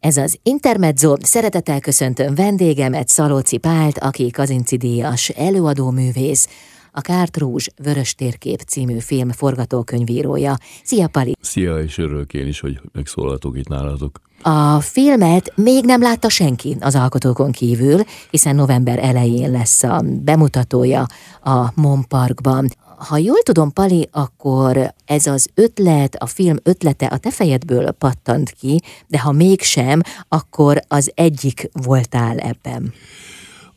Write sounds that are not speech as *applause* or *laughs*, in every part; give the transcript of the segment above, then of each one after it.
Ez az Intermezzo. Szeretettel köszöntöm vendégemet, Szalóci Pált, aki Kazinci díjas előadó művész, a Kárt Rúzs Vörös Térkép című film forgatókönyvírója. Szia, Pali! Szia, és örülök én is, hogy megszólaltok itt nálatok. A filmet még nem látta senki az alkotókon kívül, hiszen november elején lesz a bemutatója a Mon Parkban. Ha jól tudom, Pali, akkor ez az ötlet, a film ötlete a te fejedből pattant ki, de ha mégsem, akkor az egyik voltál ebben.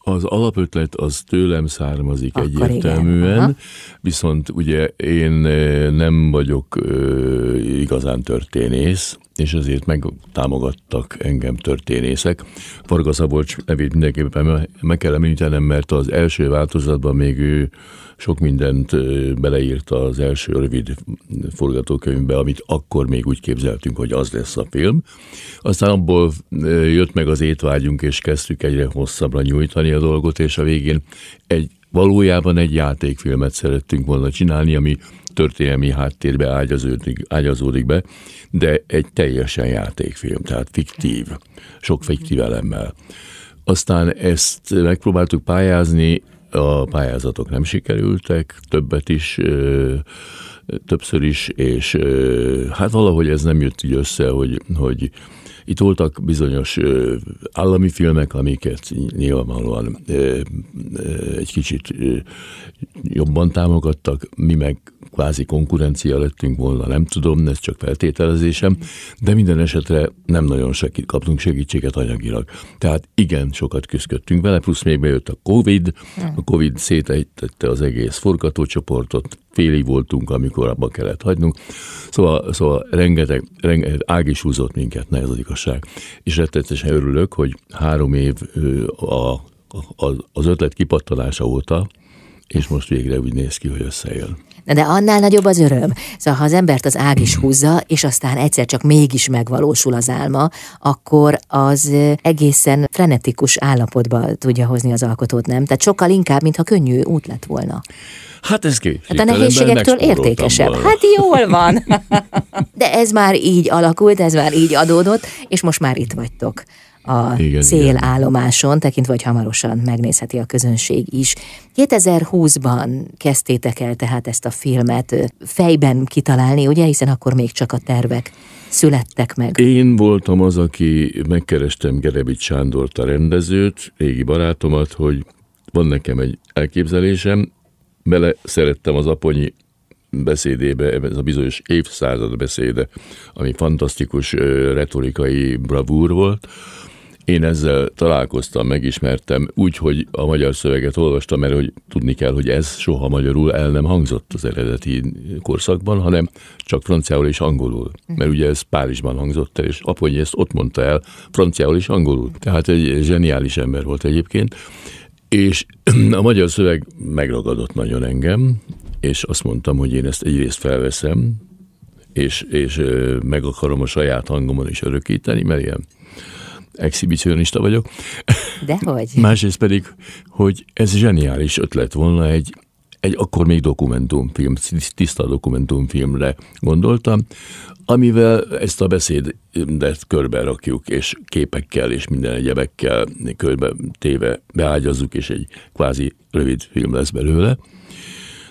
Az alapötlet az tőlem származik Akkor egyértelműen, igen. viszont ugye én eh, nem vagyok ö, eh, igazán történész, és ezért megtámogattak engem történészek. Varga Szabolcs nevét mindenképpen meg kell említenem, mert az első változatban még ő sok mindent beleírta az első rövid forgatókönyvbe, amit akkor még úgy képzeltünk, hogy az lesz a film. Aztán abból jött meg az étvágyunk, és kezdtük egyre hosszabbra nyújtani a dolgot, és a végén egy valójában egy játékfilmet szerettünk volna csinálni, ami történelmi háttérbe ágyazódik, ágyazódik be, de egy teljesen játékfilm, tehát fiktív, sok fiktív elemmel. Aztán ezt megpróbáltuk pályázni, a pályázatok nem sikerültek, többet is, többször is, és hát valahogy ez nem jött így össze, hogy, hogy itt voltak bizonyos állami filmek, amiket nyilvánvalóan egy kicsit jobban támogattak, mi meg kvázi konkurencia lettünk volna, nem tudom, ez csak feltételezésem, de minden esetre nem nagyon segít, kaptunk segítséget anyagilag. Tehát igen, sokat küzdöttünk vele, plusz még bejött a Covid, a Covid szétejtette az egész forgatócsoportot, félig voltunk, amikor abba kellett hagynunk. Szóval, szóval rengeteg, rengeteg ág is húzott minket, ne ez az igazság. És rettetesen örülök, hogy három év a, a, az ötlet kipattalása óta, és most végre úgy néz ki, hogy összejön. De annál nagyobb az öröm. Szóval ha az embert az ág is húzza, és aztán egyszer csak mégis megvalósul az álma, akkor az egészen frenetikus állapotba tudja hozni az alkotót, nem? Tehát sokkal inkább, mintha könnyű út lett volna. Hát ez két. Hát a nehézségektől értékesebb. Volna. Hát jól van. *laughs* De ez már így alakult, ez már így adódott, és most már itt vagytok a igen, célállomáson, igen. tekintve, hogy hamarosan megnézheti a közönség is. 2020-ban kezdtétek el tehát ezt a filmet fejben kitalálni, ugye, hiszen akkor még csak a tervek születtek meg. Én voltam az, aki megkerestem Gerebics Sándort, a rendezőt, régi barátomat, hogy van nekem egy elképzelésem, bele szerettem az aponyi beszédébe, ez a bizonyos évszázad beszéde, ami fantasztikus retorikai bravúr volt, én ezzel találkoztam, megismertem, úgy, hogy a magyar szöveget olvastam, mert hogy tudni kell, hogy ez soha magyarul el nem hangzott az eredeti korszakban, hanem csak franciául és angolul. Mert ugye ez Párizsban hangzott el, és Aponyi ezt ott mondta el, franciául és angolul. Tehát egy zseniális ember volt egyébként. És *clears throat* a magyar szöveg megragadott nagyon engem, és azt mondtam, hogy én ezt egyrészt felveszem, és, és meg akarom a saját hangomon is örökíteni, mert ilyen exhibicionista vagyok. Dehogy. *laughs* Másrészt pedig, hogy ez zseniális ötlet volna egy, egy akkor még dokumentumfilm, tiszta dokumentumfilmre gondoltam, amivel ezt a beszédet körbe rakjuk, és képekkel és minden egyebekkel körbe téve beágyazzuk, és egy kvázi rövid film lesz belőle.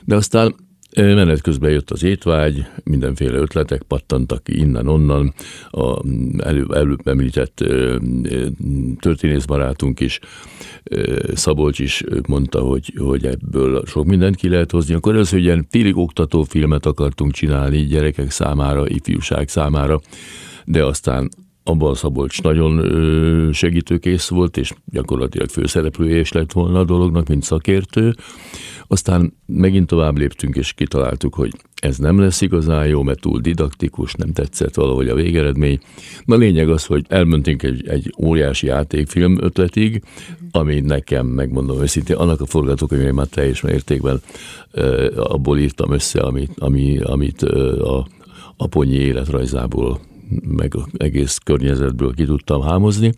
De aztán Menet közben jött az étvágy, mindenféle ötletek pattantak innen-onnan, a előbb, előbb említett történészbarátunk is, Szabolcs is mondta, hogy, hogy ebből sok mindent ki lehet hozni. Akkor az, hogy ilyen félig oktató filmet akartunk csinálni gyerekek számára, ifjúság számára, de aztán abban a Szabolcs nagyon segítőkész volt, és gyakorlatilag főszereplője is lett volna a dolognak, mint szakértő. Aztán megint tovább léptünk, és kitaláltuk, hogy ez nem lesz igazán jó, mert túl didaktikus, nem tetszett valahogy a végeredmény. Na lényeg az, hogy elmentünk egy, egy óriási játékfilm ötletig, ami nekem, megmondom őszintén, annak a forgatókönyvén már teljes mértékben abból írtam össze, amit, ami, amit a Aponyi életrajzából meg egész környezetből ki tudtam hámozni,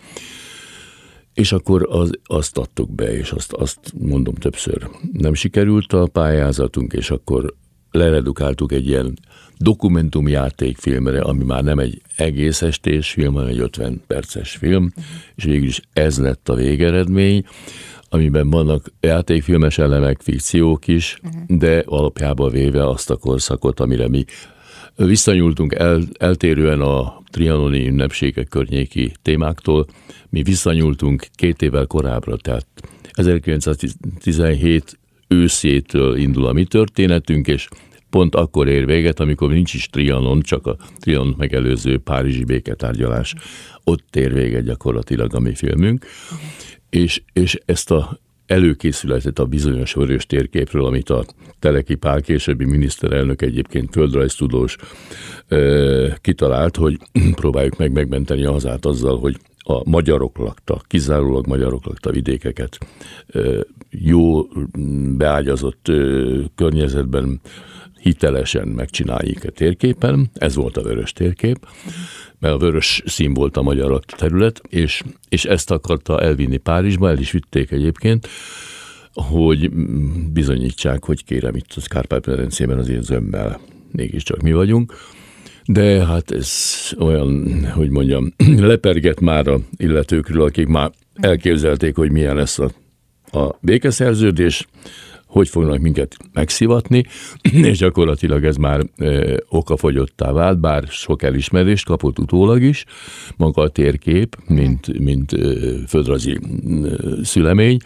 és akkor az, azt adtuk be, és azt, azt mondom többször, nem sikerült a pályázatunk, és akkor leredukáltuk egy ilyen dokumentumjátékfilmre, ami már nem egy egész estés film, hanem egy 50 perces film, és végül is ez lett a végeredmény, amiben vannak játékfilmes elemek, fikciók is, uh-huh. de alapjában véve azt a korszakot, amire mi visszanyúltunk el, eltérően a trianoni ünnepségek környéki témáktól, mi visszanyúltunk két évvel korábbra, tehát 1917 őszétől indul a mi történetünk, és pont akkor ér véget, amikor nincs is Trianon, csak a Trianon megelőző Párizsi béketárgyalás, ott ér véget gyakorlatilag a mi filmünk, és, és ezt a előkészületet a bizonyos vörös térképről, amit a Teleki Pál későbbi miniszterelnök egyébként földrajztudós kitalált, hogy *clears throat* próbáljuk meg megmenteni a hazát azzal, hogy a magyarok lakta, kizárólag magyarok lakta vidékeket jó beágyazott környezetben hitelesen megcsináljuk a térképen. Ez volt a vörös térkép, mert a vörös szín volt a magyar terület, és, és ezt akarta elvinni Párizsba, el is vitték egyébként, hogy bizonyítsák, hogy kérem itt az Kárpát-medencében az én zömmel mégiscsak mi vagyunk. De hát ez olyan, hogy mondjam, *clears throat* leperget már a illetőkről, akik már elképzelték, hogy milyen lesz a, a békeszerződés, hogy fognak minket megszivatni, *clears throat* és gyakorlatilag ez már e, okafogyottá vált, bár sok elismerést kapott utólag is, maga a térkép, mint, mint e, földrajzi szülemény,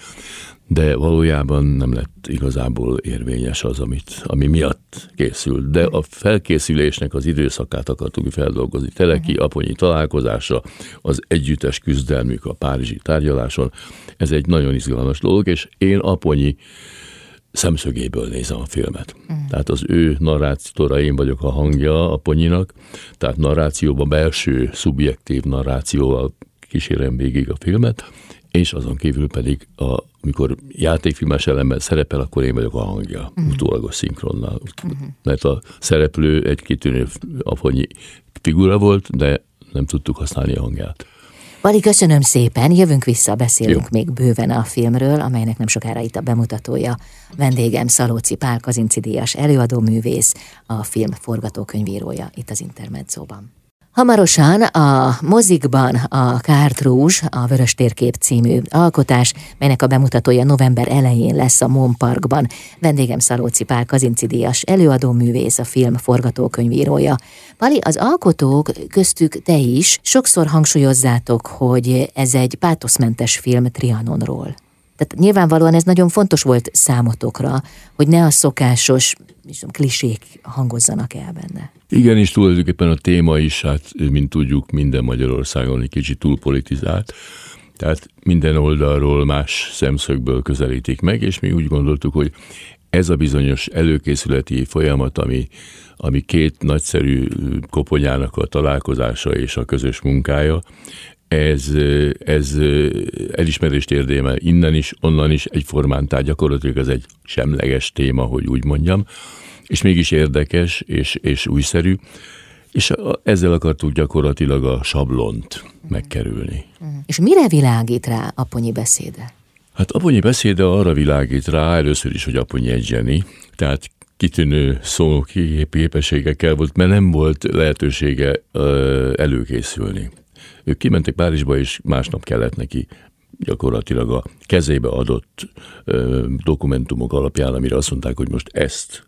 de valójában nem lett igazából érvényes az, amit, ami miatt készült. De a felkészülésnek az időszakát akartuk feldolgozni. Teleki, mhm. Aponyi találkozása, az együttes küzdelmük a Párizsi tárgyaláson, ez egy nagyon izgalmas dolog, és én Aponyi szemszögéből nézem a filmet. Mm. Tehát az ő narrációra én vagyok a hangja a ponyinak, tehát narrációban belső, szubjektív narrációval kísérem végig a filmet, és azon kívül pedig, a, amikor játékfilmes elemmel szerepel, akkor én vagyok a hangja, mm. utólagos szinkronnal. Mm-hmm. Mert a szereplő egy kitűnő aponyi figura volt, de nem tudtuk használni a hangját. Vali, köszönöm szépen, jövünk vissza, beszélünk Jó. még bőven a filmről, amelynek nem sokára itt a bemutatója. Vendégem Szalóci Pál Kazinci Díjas előadóművész, a film forgatókönyvírója itt az Intermedzóban. Hamarosan a mozikban a Kártrúzs, a Vörös Térkép című alkotás, melynek a bemutatója november elején lesz a Mon Parkban. Vendégem Szalóci Pál Kazinci Díjas, előadó művész, a film forgatókönyvírója. Pali, az alkotók, köztük te is, sokszor hangsúlyozzátok, hogy ez egy pátoszmentes film Trianonról. Tehát nyilvánvalóan ez nagyon fontos volt számotokra, hogy ne a szokásos tudom, klisék hangozzanak el benne. Igen, és tulajdonképpen a téma is, hát mint tudjuk, minden Magyarországon egy kicsit túlpolitizált. Tehát minden oldalról más szemszögből közelítik meg, és mi úgy gondoltuk, hogy ez a bizonyos előkészületi folyamat, ami, ami két nagyszerű koponyának a találkozása és a közös munkája, ez, ez elismerést érdemel innen is, onnan is egyformán, tehát gyakorlatilag ez egy semleges téma, hogy úgy mondjam, és mégis érdekes és, és újszerű, és ezzel akartuk gyakorlatilag a sablont megkerülni. És mire világít rá Aponyi beszéde? Hát Aponyi beszéde arra világít rá először is, hogy Aponyi egy zseni, tehát kitűnő képességekkel volt, mert nem volt lehetősége előkészülni. Ők kimentek Párizsba, és másnap kellett neki gyakorlatilag a kezébe adott ö, dokumentumok alapján, amire azt mondták, hogy most ezt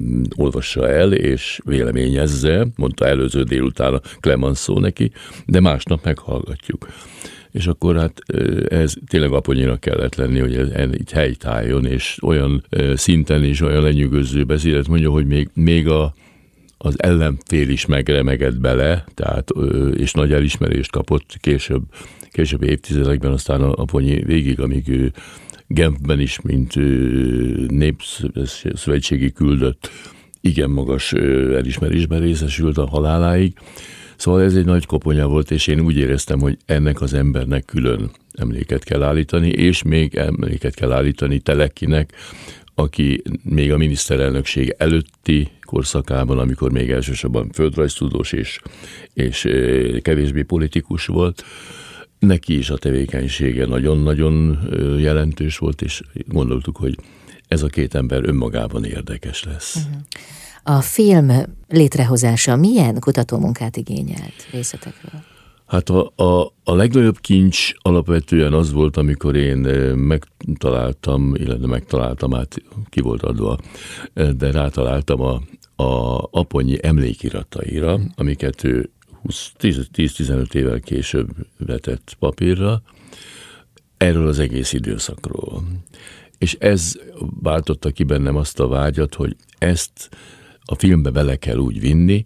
mm, olvassa el és véleményezze, mondta előző délután a Clemenceau neki, de másnap meghallgatjuk. És akkor hát ez tényleg aponyinak kellett lenni, hogy ez itt helytálljon, és olyan szinten is olyan lenyűgöző beszédet mondja, hogy még, még a az ellenfél is megremegett bele, tehát, és nagy elismerést kapott később, később évtizedekben, aztán a, a Ponyi végig, amíg ő Genfben is, mint népszövetségi küldött, igen magas elismerésben részesült a haláláig. Szóval ez egy nagy koponya volt, és én úgy éreztem, hogy ennek az embernek külön emléket kell állítani, és még emléket kell állítani Telekinek, aki még a miniszterelnökség előtti korszakában, amikor még elsősorban földrajztudós és, és kevésbé politikus volt, neki is a tevékenysége nagyon-nagyon jelentős volt, és gondoltuk, hogy ez a két ember önmagában érdekes lesz. Uh-huh. A film létrehozása milyen kutatómunkát igényelt részletekről? Hát a, a, a legnagyobb kincs alapvetően az volt, amikor én megtaláltam, illetve megtaláltam, hát ki volt adva, de rátaláltam a, a Aponyi emlékirataira, amiket ő 10-15 évvel később vetett papírra, erről az egész időszakról. És ez váltotta ki bennem azt a vágyat, hogy ezt a filmbe bele kell úgy vinni,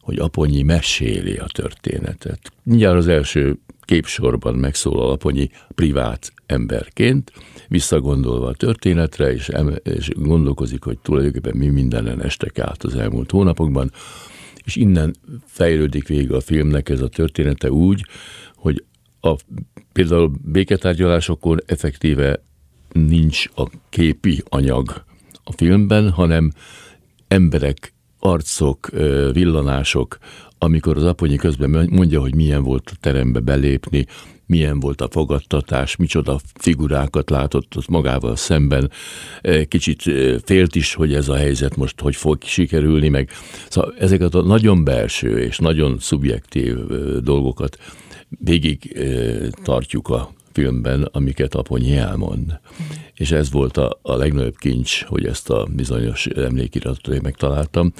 hogy Aponyi meséli a történetet. Mindjárt az első képsorban megszólal Aponyi privát emberként, visszagondolva a történetre, és, és gondolkozik, hogy tulajdonképpen mi mindenen estek át az elmúlt hónapokban, és innen fejlődik végig a filmnek ez a története úgy, hogy a, például béketárgyalásokon effektíve nincs a képi anyag a filmben, hanem emberek, arcok, villanások, amikor az aponyi közben mondja, hogy milyen volt a terembe belépni, milyen volt a fogadtatás, micsoda figurákat látott ott magával szemben, kicsit félt is, hogy ez a helyzet most hogy fog sikerülni, meg. Szóval ezeket a nagyon belső és nagyon szubjektív dolgokat végig tartjuk a filmben, amiket Aponyi elmond. Mm. És ez volt a, a legnagyobb kincs, hogy ezt a bizonyos emlékiratot megtaláltam.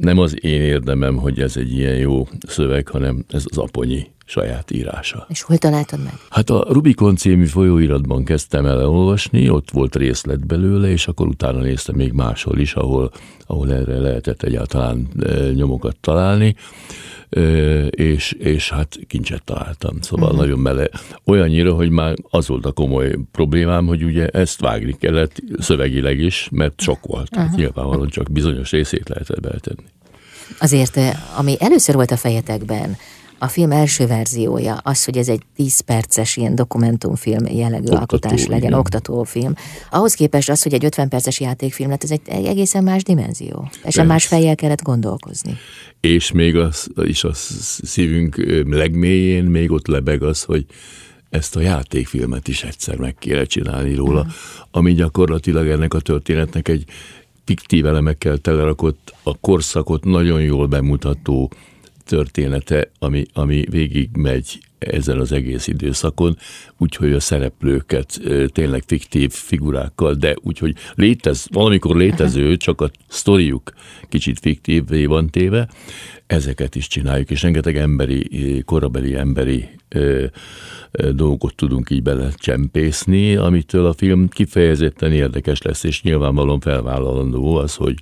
Nem az én érdemem, hogy ez egy ilyen jó szöveg, hanem ez az Aponyi saját írása. És hol találtad meg? Hát a Rubikon című folyóiratban kezdtem el olvasni, ott volt részlet belőle, és akkor utána néztem még máshol is, ahol, ahol erre lehetett egyáltalán e, nyomokat találni és, és hát kincset találtam. Szóval uh-huh. nagyon mele. Olyannyira, hogy már az volt a komoly problémám, hogy ugye ezt vágni kellett szövegileg is, mert sok volt. Uh-huh. Hát nyilvánvalóan csak bizonyos részét lehetett beletenni. Azért, ami először volt a fejetekben, a film első verziója, az, hogy ez egy 10 perces ilyen dokumentumfilm jellegű Oktató, alkotás legyen, igen. oktatófilm. Ahhoz képest az, hogy egy 50 perces játékfilm lett, ez egy egészen más dimenzió. És más fejjel kellett gondolkozni. És még az, is a szívünk legmélyén még ott lebeg az, hogy ezt a játékfilmet is egyszer meg kéne csinálni róla, uh-huh. ami gyakorlatilag ennek a történetnek egy fiktív elemekkel telerakott, a korszakot nagyon jól bemutató története, ami, ami végig megy ezen az egész időszakon, úgyhogy a szereplőket tényleg fiktív figurákkal, de úgyhogy létez, valamikor létező, csak a sztoriuk kicsit fiktív van téve, ezeket is csináljuk, és rengeteg emberi, korabeli emberi ö, ö, dolgot tudunk így belecsempészni, amitől a film kifejezetten érdekes lesz, és nyilvánvalóan felvállalandó az, hogy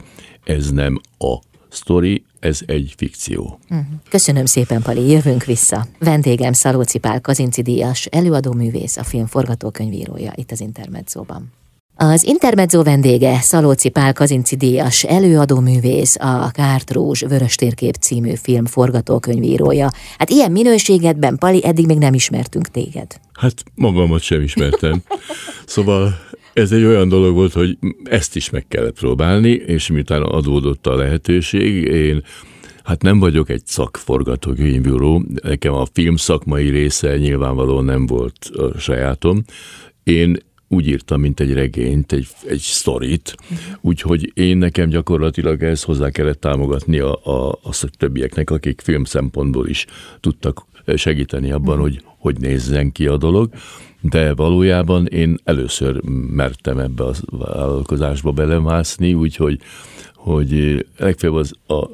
ez nem a sztori, ez egy fikció. Mhm. Köszönöm szépen, Pali, jövünk vissza. Vendégem Szalóci Pál Kazinci Díjas, előadóművész, a film forgatókönyvírója itt az Intermedzóban. Az Intermezzo vendége Szalóci Pál Kazinci Díjas, előadóművész, a Kárt Rózs Vörös Térkép című film forgatókönyvírója. Hát ilyen minőségedben, Pali, eddig még nem ismertünk téged. Hát magamat sem ismertem. *laughs* szóval ez egy olyan dolog volt, hogy ezt is meg kellett próbálni, és miután adódott a lehetőség, én Hát nem vagyok egy szakforgatókönyvíró, nekem a film szakmai része nyilvánvalóan nem volt a sajátom. Én úgy írtam, mint egy regényt, egy, egy sztorit, úgyhogy én nekem gyakorlatilag ez hozzá kellett támogatni a, a, a többieknek, akik film szempontból is tudtak segíteni abban, hogy hogy nézzen ki a dolog. De valójában én először mertem ebbe a vállalkozásba belemászni, úgyhogy hogy legfeljebb az a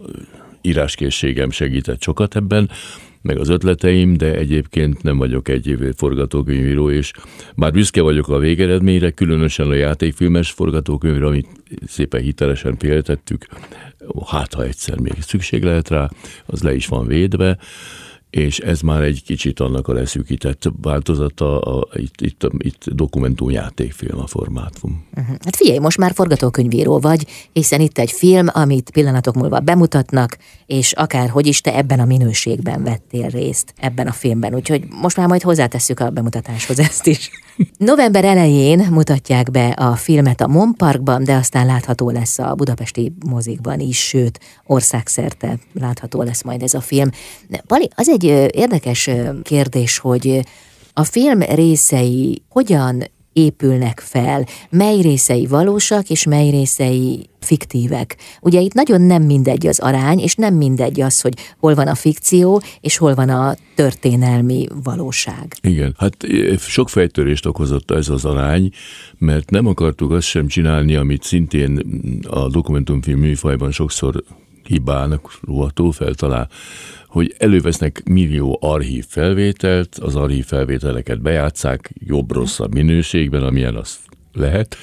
íráskészségem segített sokat ebben, meg az ötleteim, de egyébként nem vagyok egy forgatókönyvíró, és bár büszke vagyok a végeredményre, különösen a játékfilmes forgatókönyvre, amit szépen hitelesen féltettük, hát ha egyszer még szükség lehet rá, az le is van védve, és ez már egy kicsit annak a leszűkített változata, a, itt, itt, itt dokumentumjátékfilm a formátum. Uh-huh. Hát figyelj, most már forgatókönyvíró vagy, hiszen itt egy film, amit pillanatok múlva bemutatnak, és akár hogy is te ebben a minőségben vettél részt, ebben a filmben, úgyhogy most már majd hozzátesszük a bemutatáshoz ezt is. *laughs* November elején mutatják be a filmet a Mon Parkban, de aztán látható lesz a budapesti mozikban is, sőt, országszerte látható lesz majd ez a film. Pali, az egy érdekes kérdés, hogy a film részei hogyan épülnek fel, mely részei valósak, és mely részei fiktívek. Ugye itt nagyon nem mindegy az arány, és nem mindegy az, hogy hol van a fikció, és hol van a történelmi valóság. Igen, hát sok fejtörést okozott ez az arány, mert nem akartuk azt sem csinálni, amit szintén a dokumentumfilm műfajban sokszor hibának ruható feltalál, hogy elővesznek millió archív felvételt, az archív felvételeket bejátszák jobb-rosszabb minőségben, amilyen az lehet,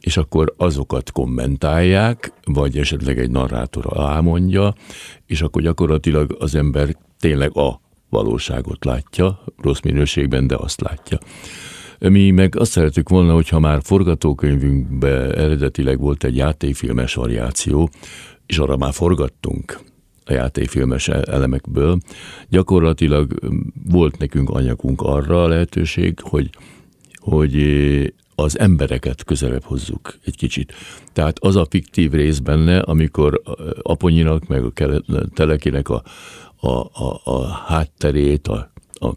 és akkor azokat kommentálják, vagy esetleg egy narrátor alámondja, és akkor gyakorlatilag az ember tényleg a valóságot látja, rossz minőségben, de azt látja. Mi meg azt szeretük volna, hogyha már forgatókönyvünkben eredetileg volt egy játékfilmes variáció, és arra már forgattunk a játékfilmes elemekből, gyakorlatilag volt nekünk anyagunk arra a lehetőség, hogy, hogy az embereket közelebb hozzuk egy kicsit. Tehát az a fiktív rész benne, amikor Aponyinak, meg a Telekinek a, a, a, a hátterét, a, a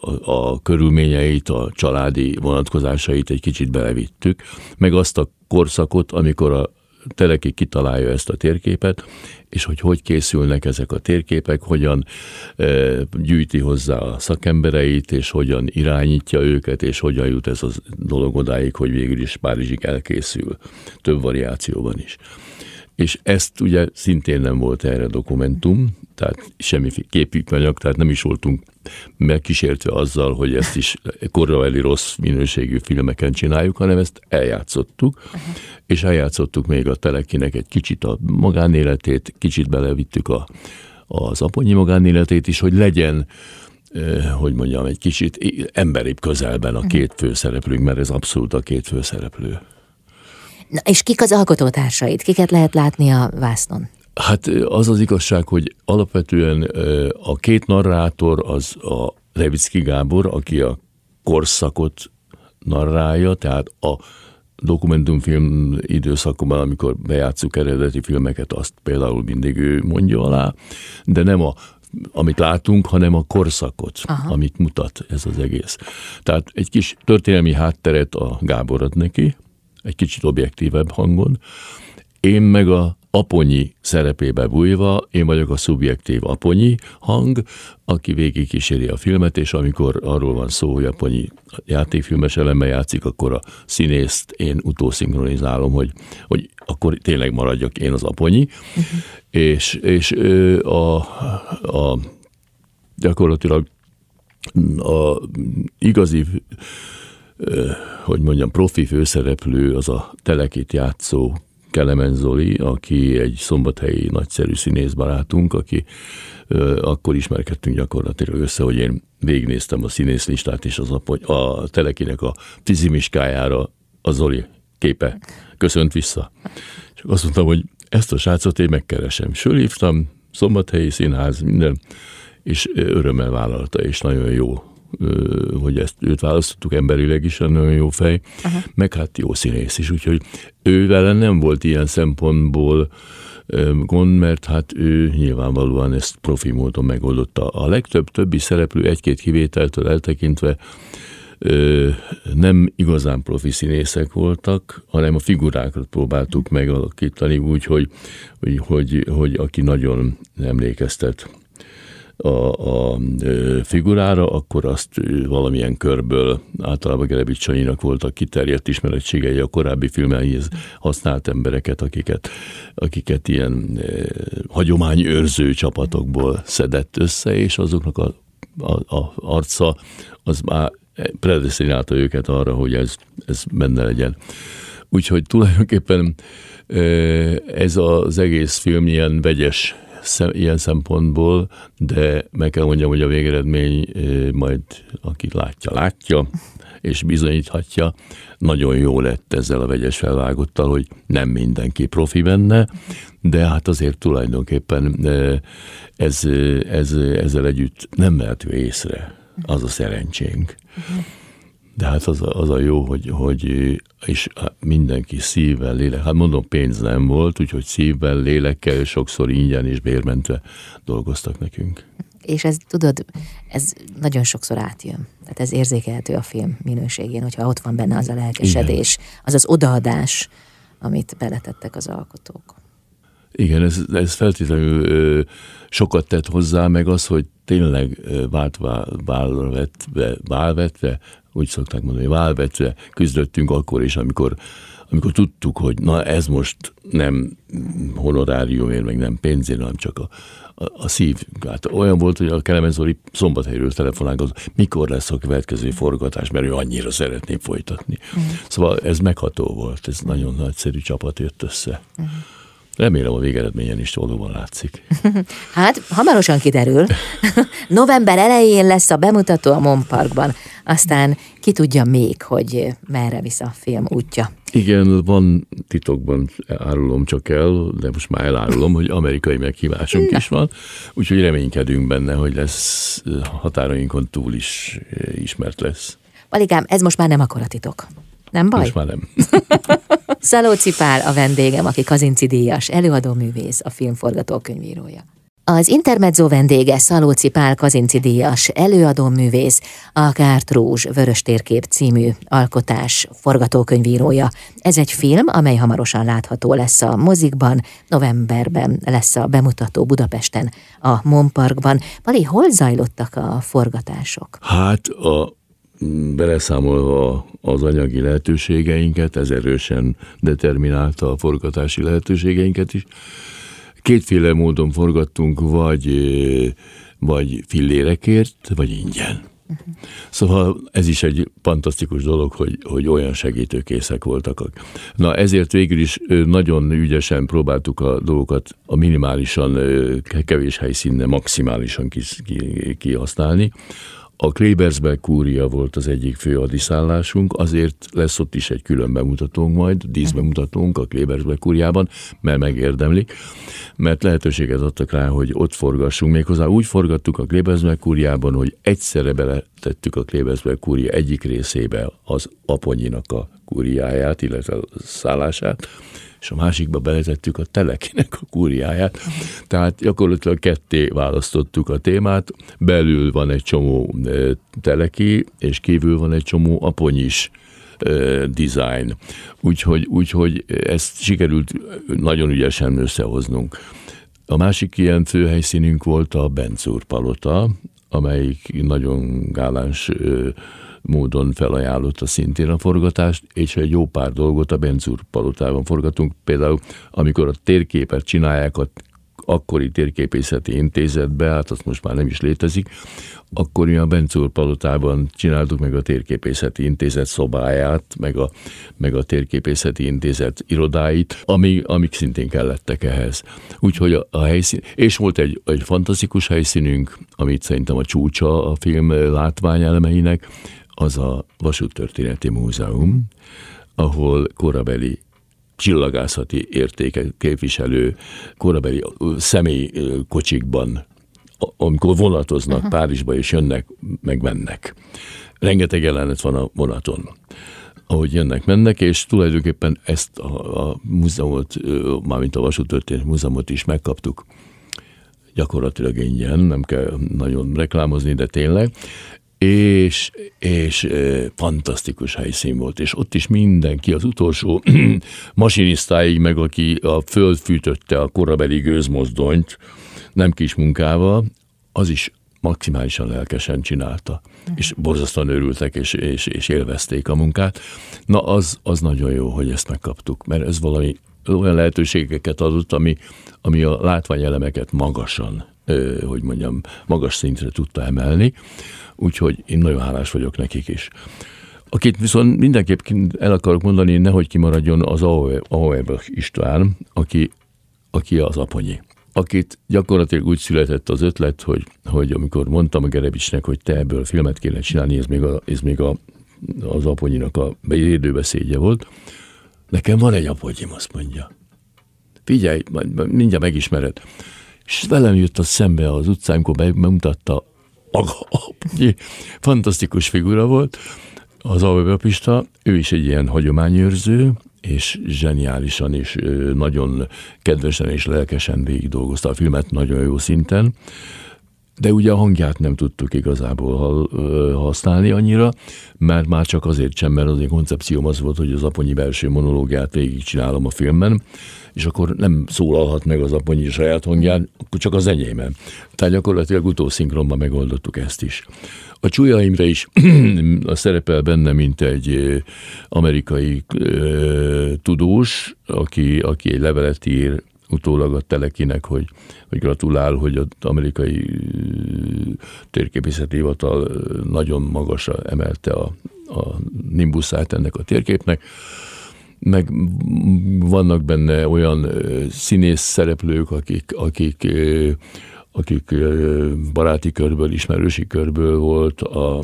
a, a körülményeit, a családi vonatkozásait egy kicsit belevittük, meg azt a korszakot, amikor a Teleki kitalálja ezt a térképet, és hogy hogy készülnek ezek a térképek, hogyan e, gyűjti hozzá a szakembereit, és hogyan irányítja őket, és hogyan jut ez a dolog odáig, hogy végül is Párizsig elkészül. Több variációban is. És ezt ugye szintén nem volt erre dokumentum, tehát semmi képítmanyag, tehát nem is voltunk megkísértve azzal, hogy ezt is korraveli rossz minőségű filmeken csináljuk, hanem ezt eljátszottuk, és eljátszottuk még a Telekinek egy kicsit a magánéletét, kicsit belevittük a, az aponyi magánéletét is, hogy legyen hogy mondjam, egy kicsit emberibb közelben a két főszereplőnk, mert ez abszolút a két főszereplő. Na, és kik az alkotótársait? Kiket lehet látni a vásznon? Hát az az igazság, hogy alapvetően a két narrátor az a Levicki Gábor, aki a korszakot narrálja, tehát a dokumentumfilm időszakban, amikor bejátszuk eredeti filmeket, azt például mindig ő mondja alá, de nem a amit látunk, hanem a korszakot, Aha. amit mutat ez az egész. Tehát egy kis történelmi hátteret a Gábor ad neki, egy kicsit objektívebb hangon, én meg a aponyi szerepébe bújva, én vagyok a szubjektív aponyi hang, aki végig kíséri a filmet, és amikor arról van szó, hogy aponyi játékfilmes eleme játszik, akkor a színészt én utószinkronizálom, hogy, hogy akkor tényleg maradjak én az aponyi, uh-huh. és, és a, a gyakorlatilag a igazi hogy mondjam, profi főszereplő az a telekét játszó Kelemen Zoli, aki egy szombathelyi nagyszerű színészbarátunk, aki ö, akkor ismerkedtünk gyakorlatilag össze, hogy én végignéztem a színészlistát, és az a, a telekinek a fizimiskájára a Zoli képe köszönt vissza. És azt mondtam, hogy ezt a srácot én megkeresem. Sőlívtam, szombathelyi színház, minden, és örömmel vállalta, és nagyon jó hogy ezt őt választottuk emberileg is, nagyon jó fej, Aha. meg hát jó színész is, úgyhogy ő vele nem volt ilyen szempontból gond, mert hát ő nyilvánvalóan ezt profi módon megoldotta. A legtöbb többi szereplő egy-két kivételtől eltekintve nem igazán profi színészek voltak, hanem a figurákat próbáltuk megalakítani úgy, hogy, hogy, hogy, hogy aki nagyon emlékeztet a, a figurára, akkor azt valamilyen körből, általában Gerebics Csanyinak voltak kiterjedt ismerettségei a korábbi filmeihez használt embereket, akiket, akiket ilyen e, hagyományőrző csapatokból szedett össze, és azoknak a, a, a arca az már predestinálta őket arra, hogy ez, ez benne legyen. Úgyhogy tulajdonképpen ez az egész film ilyen vegyes ilyen szempontból, de meg kell mondjam, hogy a végeredmény majd aki látja, látja, és bizonyíthatja, nagyon jó lett ezzel a vegyes felvágottal, hogy nem mindenki profi benne, de hát azért tulajdonképpen ez, ez, ezzel együtt nem vehető észre, az a szerencsénk. De hát az a, az a jó, hogy, hogy és mindenki szívvel, lélek, hát mondom, pénz nem volt, úgyhogy szívvel, lélekkel, sokszor ingyen és bérmentve dolgoztak nekünk. És ez, tudod, ez nagyon sokszor átjön. Tehát ez érzékelhető a film minőségén, hogyha ott van benne az a lelkesedés, Igen. az az odaadás, amit beletettek az alkotók. Igen, ez, ez feltétlenül ö, sokat tett hozzá, meg az, hogy tényleg vált válvetve, válvetve, úgy szokták mondani, válvetve küzdöttünk akkor is, amikor, amikor tudtuk, hogy na ez most nem honoráriumért, meg nem pénzért, hanem csak a, a, a szív. Hát olyan volt, hogy a Kelemen Zoli szombathelyről telefonálkozott, mikor lesz a következő forgatás, mert ő annyira szeretné folytatni. Uh-huh. Szóval ez megható volt, ez nagyon nagyszerű csapat jött össze. Uh-huh. Remélem a végeredményen is valóban látszik. *laughs* hát, hamarosan kiderül. *laughs* November elején lesz a bemutató a Mon Parkban, aztán ki tudja még, hogy merre visz a film útja. Igen, van titokban, árulom csak el, de most már elárulom, hogy amerikai meghívásunk is van, úgyhogy reménykedünk benne, hogy lesz határainkon túl is ismert lesz. Valikám, ez most már nem akkora titok. Nem baj? Most már nem. *laughs* Szalóci Pál a vendégem, aki Kazinci díjas, előadóművész, a film forgatókönyvírója. Az Intermezzo vendége Szalóci Pál Kazinci díjas, előadóművész, a Kárt Rózs Vörös Térkép című alkotás forgatókönyvírója. Ez egy film, amely hamarosan látható lesz a mozikban, novemberben lesz a bemutató Budapesten, a Monparkban. Vali, hol zajlottak a forgatások? Hát a beleszámolva az anyagi lehetőségeinket, ez erősen determinálta a forgatási lehetőségeinket is. Kétféle módon forgattunk, vagy, vagy fillérekért, vagy ingyen. Szóval ez is egy fantasztikus dolog, hogy, hogy olyan segítőkészek voltak. Na ezért végül is nagyon ügyesen próbáltuk a dolgokat a minimálisan kevés helyszínen maximálisan kihasználni. A Klebersberg kúria volt az egyik fő adiszállásunk, azért lesz ott is egy külön bemutatónk majd, díszbemutatónk a Klebersberg kúriában, mert megérdemlik, mert lehetőséget adtak rá, hogy ott forgassunk. Méghozzá úgy forgattuk a Klebersberg kúriában, hogy egyszerre beletettük a Klebersberg kúria egyik részébe az aponyinak a kúriáját, illetve a szállását, és a másikba beletettük a telekinek a kúriáját. Tehát gyakorlatilag ketté választottuk a témát, belül van egy csomó teleki, és kívül van egy csomó aponyis design. Úgyhogy, úgyhogy ezt sikerült nagyon ügyesen összehoznunk. A másik ilyen főhelyszínünk volt a Benzúr palota, amelyik nagyon gáláns módon felajánlotta szintén a forgatást, és egy jó pár dolgot a Benzur palotában forgatunk. Például, amikor a térképet csinálják a akkori térképészeti intézetbe, hát az most már nem is létezik, akkor mi a Benzúr palotában csináltuk meg a térképészeti intézet szobáját, meg a, meg a térképészeti intézet irodáit, ami, amik szintén kellettek ehhez. Úgyhogy a, a helyszín, és volt egy, egy fantasztikus helyszínünk, amit szerintem a csúcsa a film látványelemeinek, az a Vasúttörténeti Múzeum, ahol korabeli csillagászati értéket képviselő korabeli személykocsikban, amikor vonatoznak uh-huh. Párizsba és jönnek, meg mennek. Rengeteg jelenet van a vonaton ahogy jönnek, mennek, és tulajdonképpen ezt a, a múzeumot, mármint a Vasúttörténeti Múzeumot is megkaptuk gyakorlatilag ingyen, nem kell nagyon reklámozni, de tényleg és, és e, fantasztikus helyszín volt, és ott is mindenki, az utolsó *clears throat* masinisztáig, meg aki a föld fűtötte a korabeli gőzmozdonyt, nem kis munkával, az is maximálisan lelkesen csinálta, uh-huh. és borzasztóan örültek, és, és, és élvezték a munkát. Na, az, az nagyon jó, hogy ezt megkaptuk, mert ez valami olyan lehetőségeket adott, ami, ami a látványelemeket magasan, hogy mondjam, magas szintre tudta emelni úgyhogy én nagyon hálás vagyok nekik is. Akit viszont mindenképp el akarok mondani, nehogy kimaradjon az Auerbach István, aki, aki az aponyi akit gyakorlatilag úgy született az ötlet, hogy, hogy amikor mondtam a Gerebicsnek, hogy te ebből filmet kéne csinálni, ez még, a, ez még a, az aponyinak a érdőbeszédje volt, nekem van egy aponyim, azt mondja. Figyelj, mindjárt megismered. És velem jött a szembe az utcán, amikor megmutatta maga fantasztikus figura volt, az Alvapista, ő is egy ilyen hagyományőrző, és zseniálisan és nagyon kedvesen és lelkesen végig dolgozta a filmet, nagyon jó szinten. de ugye a hangját nem tudtuk igazából használni annyira, mert már csak azért sem, mert az én koncepcióm az volt, hogy az aponyi belső monológiát végigcsinálom a filmben, és akkor nem szólalhat meg az aponyi saját hangján, akkor csak az enyémen. Tehát gyakorlatilag utószinkronban megoldottuk ezt is. A Csúlya Imre is *clears throat* a szerepel benne, mint egy amerikai tudós, aki, aki egy levelet ír utólag a Telekinek, hogy, hogy gratulál, hogy az amerikai térképészeti hivatal nagyon magasra emelte a, a nimbuszát ennek a térképnek. Meg vannak benne olyan színész szereplők, akik, akik akik baráti körből, ismerősi körből volt, a,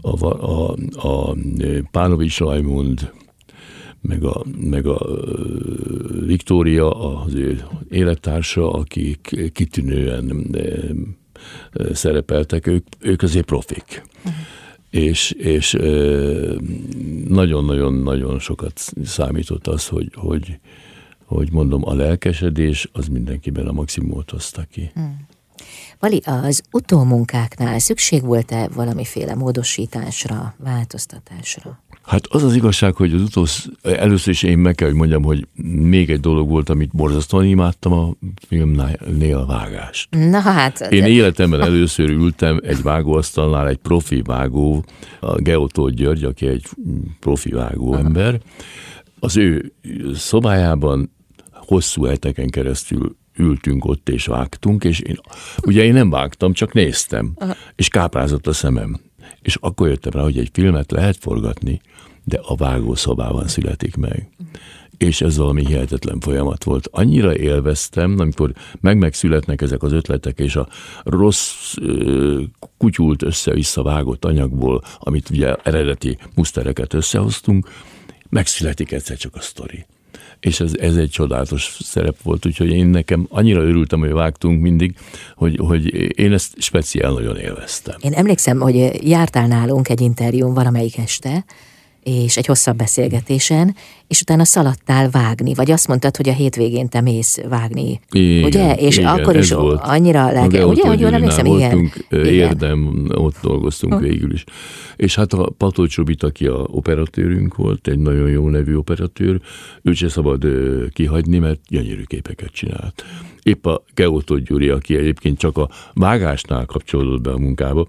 a, a, a Pánovics Rajmund, meg a, meg a Viktória, az ő élettársa, akik kitűnően szerepeltek, ők, ők azért profik. Uh-huh. És, és nagyon-nagyon-nagyon sokat számított az, hogy, hogy, hogy mondom, a lelkesedés az mindenkiben a maximumot hozta ki. Hmm. Vali, az utómunkáknál szükség volt-e valamiféle módosításra, változtatásra? Hát az az igazság, hogy az utolsó, először is én meg kell, hogy mondjam, hogy még egy dolog volt, amit borzasztóan imádtam a filmnél a vágást. Na hát. Én de... életemben először ültem egy vágóasztalnál, egy profi vágó, a Geotó György, aki egy profi vágó Aha. ember. Az ő szobájában hosszú heteken keresztül ültünk ott és vágtunk, és én, ugye én nem vágtam, csak néztem, Aha. és káprázott a szemem. És akkor jöttem rá, hogy egy filmet lehet forgatni, de a vágószobában születik meg. És ez valami hihetetlen folyamat volt. Annyira élveztem, amikor meg-megszületnek ezek az ötletek, és a rossz, kutyult össze-vissza vágott anyagból, amit ugye eredeti musztereket összehoztunk, megszületik egyszer csak a sztori és ez, ez egy csodálatos szerep volt, úgyhogy én nekem annyira örültem, hogy vágtunk mindig, hogy, hogy én ezt speciál nagyon élveztem. Én emlékszem, hogy jártál nálunk egy interjún valamelyik este, és egy hosszabb beszélgetésen, és utána szaladtál vágni, vagy azt mondtad, hogy a hétvégén te mész vágni, igen, ugye? És igen, akkor is volt. annyira lelke, ugye, hogy jól emlékszem, igen. Érdem, ott dolgoztunk ha. végül is. És hát a Pató Csobit, aki a operatőrünk volt, egy nagyon jó nevű operatőr, őt se szabad kihagyni, mert gyönyörű képeket csinált. Épp a Geotó Gyuri, aki egyébként csak a vágásnál kapcsolódott be a munkába,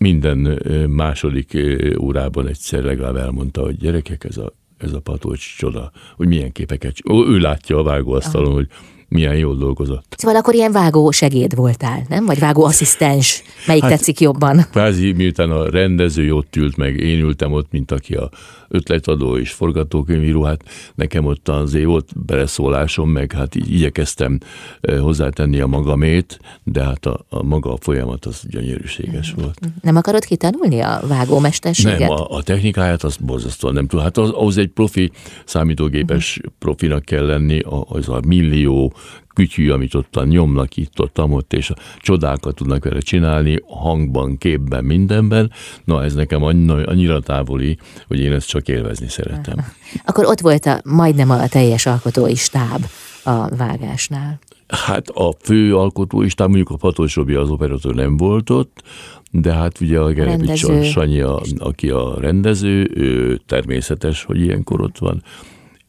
minden második órában egyszer legalább elmondta, hogy gyerekek, ez a, ez a patolcs csoda, hogy milyen képeket, ő látja a vágóasztalon, hogy milyen jól dolgozott. Szóval akkor ilyen vágó segéd voltál, nem? Vagy vágó asszisztens? Melyik hát, tetszik jobban? Kvázi miután a rendező ott ült meg, én ültem ott, mint aki a ötletadó és forgatókönyvíró, hát nekem ott azért volt beleszólásom, meg hát így igyekeztem eh, hozzátenni a magamét, de hát a, a maga a folyamat az gyönyörűséges mm. volt. Nem akarod kitanulni a vágómesterséget? Nem, a, a technikáját az borzasztóan nem tudom. Hát az, ahhoz egy profi számítógépes uh-huh. profinak kell lenni, az a millió kütyű, amit ott nyomnak itt, ott, ott, és a csodákat tudnak vele csinálni, hangban, képben, mindenben. Na, ez nekem annyira távoli, hogy én ezt csak élvezni szeretem. *laughs* Akkor ott volt a, majdnem a teljes alkotói stáb a vágásnál. Hát a fő alkotói stáb, mondjuk a Patos Robi az operatőr nem volt ott, de hát ugye a Gerepics Sanyi, a, aki a rendező, ő természetes, hogy ilyenkor ott van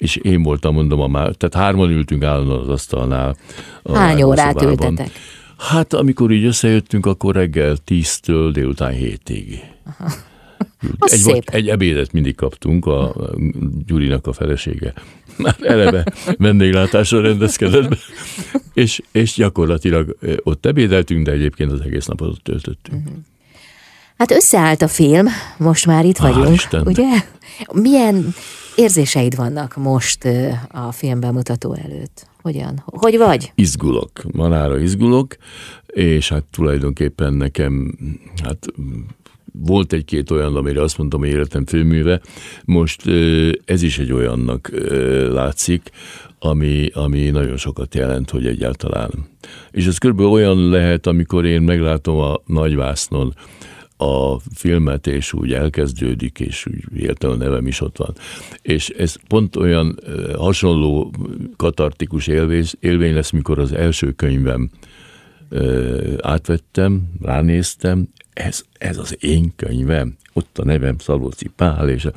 és én voltam, mondom, a már, tehát hárman ültünk állandóan az asztalnál. Hány órát ültetek? Hát amikor így összejöttünk, akkor reggel tíztől délután hétig. Egy, vagy, egy ebédet mindig kaptunk, a Gyurinak a felesége *laughs* már eleve vendéglátásra rendezkedett be, és, és gyakorlatilag ott ebédeltünk, de egyébként az egész napot ott töltöttünk. Uh-huh. Hát összeállt a film, most már itt Hál vagyunk, Istennek. ugye? Milyen érzéseid vannak most a film bemutató előtt? Hogyan? Hogy vagy? Izgulok, manára izgulok, és hát tulajdonképpen nekem, hát volt egy-két olyan, amire azt mondtam, hogy életem főműve, most ez is egy olyannak látszik, ami, ami nagyon sokat jelent, hogy egyáltalán. És ez körülbelül olyan lehet, amikor én meglátom a nagyvásznon a filmet, és úgy elkezdődik, és úgy értem a nevem is ott van. És ez pont olyan hasonló katartikus élvény, élvény lesz, mikor az első könyvem átvettem, ránéztem, ez, ez az én könyvem, ott a nevem Szalóci Pál, és a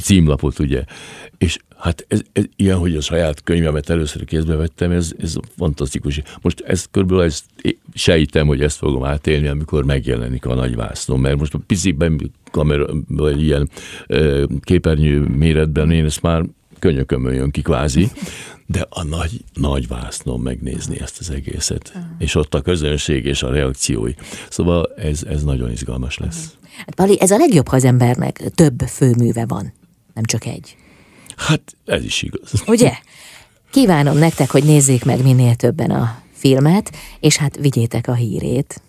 címlapot ugye, és hát ez, ez, ilyen, hogy a saját könyvemet először kézbe vettem, ez, ez fantasztikus. Most ezt körülbelül ezt sejtem, hogy ezt fogom átélni, amikor megjelenik a nagy vásznom, mert most a piciben kamera, vagy ilyen képernyő méretben én ezt már könyökömön jön ki kvázi, de a nagy, nagy vásznom megnézni ezt az egészet. Uh-huh. És ott a közönség és a reakciói. Szóval ez, ez nagyon izgalmas lesz. Uh-huh. Hát Pali, ez a legjobb, ha az embernek több főműve van, nem csak egy. Hát ez is igaz. Ugye? Kívánom nektek, hogy nézzék meg minél többen a filmet, és hát vigyétek a hírét.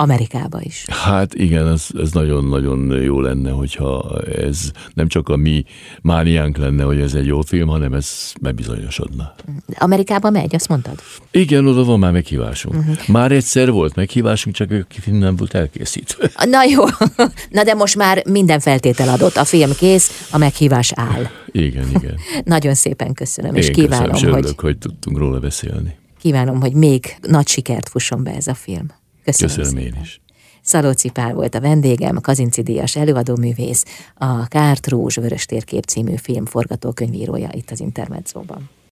Amerikába is. Hát igen, ez, ez nagyon-nagyon jó lenne, hogyha ez nem csak a mi mániánk lenne, hogy ez egy jó film, hanem ez bebizonyosodna. Amerikába megy, azt mondtad? Igen, oda van már meghívásunk. Uh-huh. Már egyszer volt meghívásunk, csak film nem volt elkészítve. Na jó, na de most már minden feltétel adott, a film kész, a meghívás áll. Igen, igen. *laughs* Nagyon szépen köszönöm, Én és kívánom, köszönöm, hogy... hogy tudtunk róla beszélni. Kívánom, hogy még nagy sikert fusson be ez a film. Köszönöm, Köszönöm én is. Szalóci Pál volt a vendégem, Kazinci Díjas előadóművész, a Kárt Rózs Vörös Térkép című film forgatókönyvírója itt az Intermedzóban.